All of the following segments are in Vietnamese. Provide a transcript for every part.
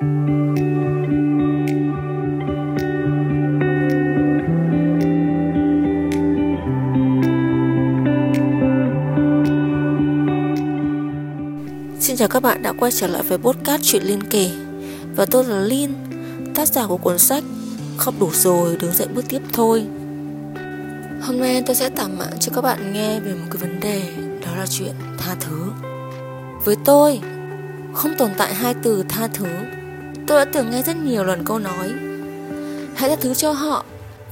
Xin chào các bạn đã quay trở lại với podcast Chuyện Liên Kể Và tôi là Linh, tác giả của cuốn sách Khóc đủ rồi, đứng dậy bước tiếp thôi. Hôm nay tôi sẽ tả mạn cho các bạn nghe về một cái vấn đề Đó là chuyện tha thứ. Với tôi, không tồn tại hai từ tha thứ. Tôi đã từng nghe rất nhiều lần câu nói. Hãy tha thứ cho họ,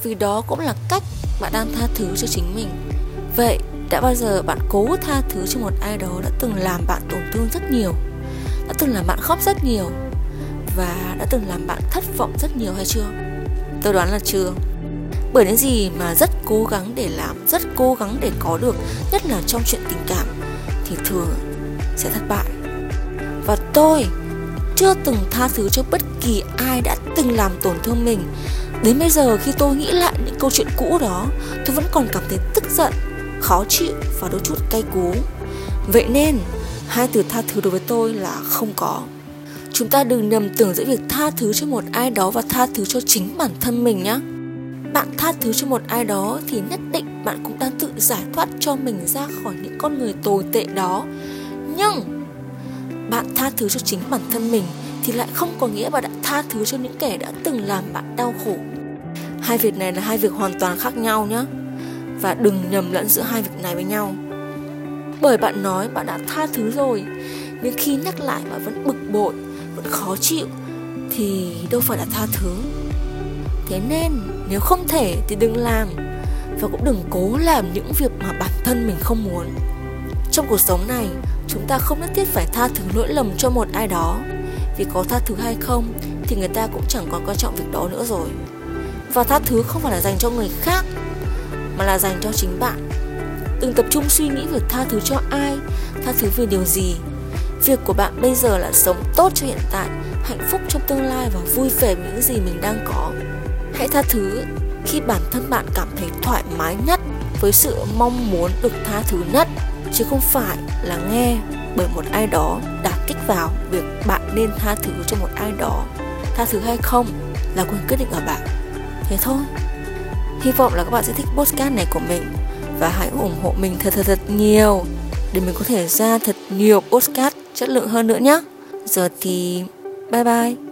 Vì đó cũng là cách bạn đang tha thứ cho chính mình. Vậy đã bao giờ bạn cố tha thứ cho một ai đó đã từng làm bạn tổn thương rất nhiều, Đã từng làm bạn khóc rất nhiều, Và đã từng làm bạn thất vọng rất nhiều hay chưa? Tôi đoán là chưa. Bởi những gì mà rất cố gắng để làm, Rất cố gắng để có được, Nhất là trong chuyện tình cảm, Thì thường sẽ thất bại. Và tôi chưa từng tha thứ cho bất kỳ ai đã từng làm tổn thương mình Đến bây giờ khi tôi nghĩ lại những câu chuyện cũ đó Tôi vẫn còn cảm thấy tức giận khó chịu và đôi chút cay cú. Vậy nên, hai từ tha thứ đối với tôi là không có. Chúng ta đừng nhầm tưởng giữa việc tha thứ cho một ai đó và tha thứ cho chính bản thân mình nhé. Bạn tha thứ cho một ai đó thì nhất định bạn cũng đang tự giải thoát cho mình ra khỏi những con người tồi tệ đó. Nhưng bạn tha thứ cho chính bản thân mình thì lại không có nghĩa bạn đã tha thứ cho những kẻ đã từng làm bạn đau khổ. Hai việc này là hai việc hoàn toàn khác nhau nhé và đừng nhầm lẫn giữa hai việc này với nhau. Bởi bạn nói bạn đã tha thứ rồi, nhưng khi nhắc lại bạn vẫn bực bội, vẫn khó chịu, thì đâu phải là tha thứ. Thế nên, nếu không thể thì đừng làm và cũng đừng cố làm những việc mà bản thân mình không muốn trong cuộc sống này, chúng ta không nhất thiết phải tha thứ lỗi lầm cho một ai đó. Vì có tha thứ hay không, thì người ta cũng chẳng còn quan trọng việc đó nữa rồi. Và tha thứ không phải là dành cho người khác, mà là dành cho chính bạn. Đừng tập trung suy nghĩ việc tha thứ cho ai, tha thứ vì điều gì. Việc của bạn bây giờ là sống tốt cho hiện tại, hạnh phúc trong tương lai và vui vẻ với những gì mình đang có. Hãy tha thứ khi bản thân bạn cảm thấy thoải mái nhất với sự mong muốn được tha thứ nhất chứ không phải là nghe bởi một ai đó đã kích vào việc bạn nên tha thứ cho một ai đó. Tha thứ hay không là quyền quyết định ở bạn. Thế thôi. Hy vọng là các bạn sẽ thích podcast này của mình. Và hãy ủng hộ mình thật thật thật nhiều Để mình có thể ra thật nhiều podcast chất lượng hơn nữa nhé Giờ thì bye bye.